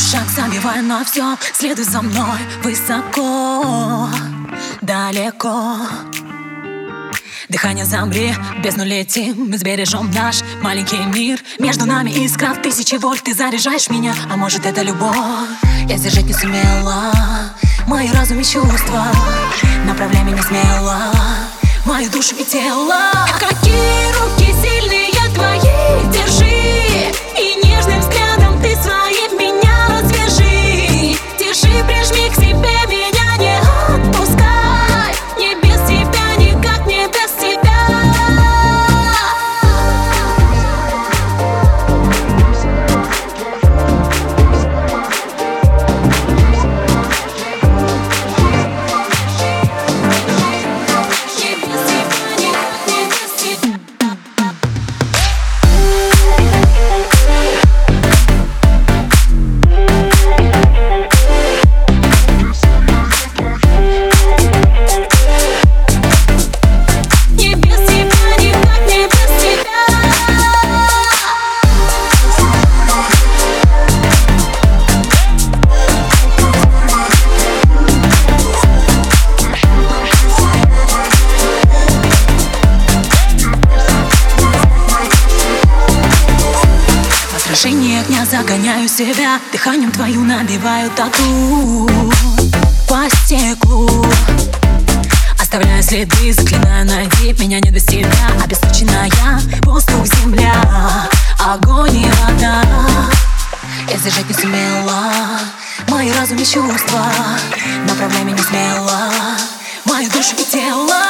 шаг забиваю на все Следуй за мной высоко, далеко. Дыхание замри, бездну летим Мы сбережем наш маленький мир. Между нами искра в тысячи вольт. Ты заряжаешь меня, а может это любовь. Я сдержать не сумела. Мои разум и чувства Направляй меня смело. Мою душу и тело. Какие руки огня загоняю себя. Дыханием твою набиваю тату. По стеклу. Оставляю следы, заклинаю найди Меня не до себя, обесточенная Воздух, земля, огонь и вода. Я сдержать не сумела. Мои разум и чувства. Направляй меня смело Мою душу и тело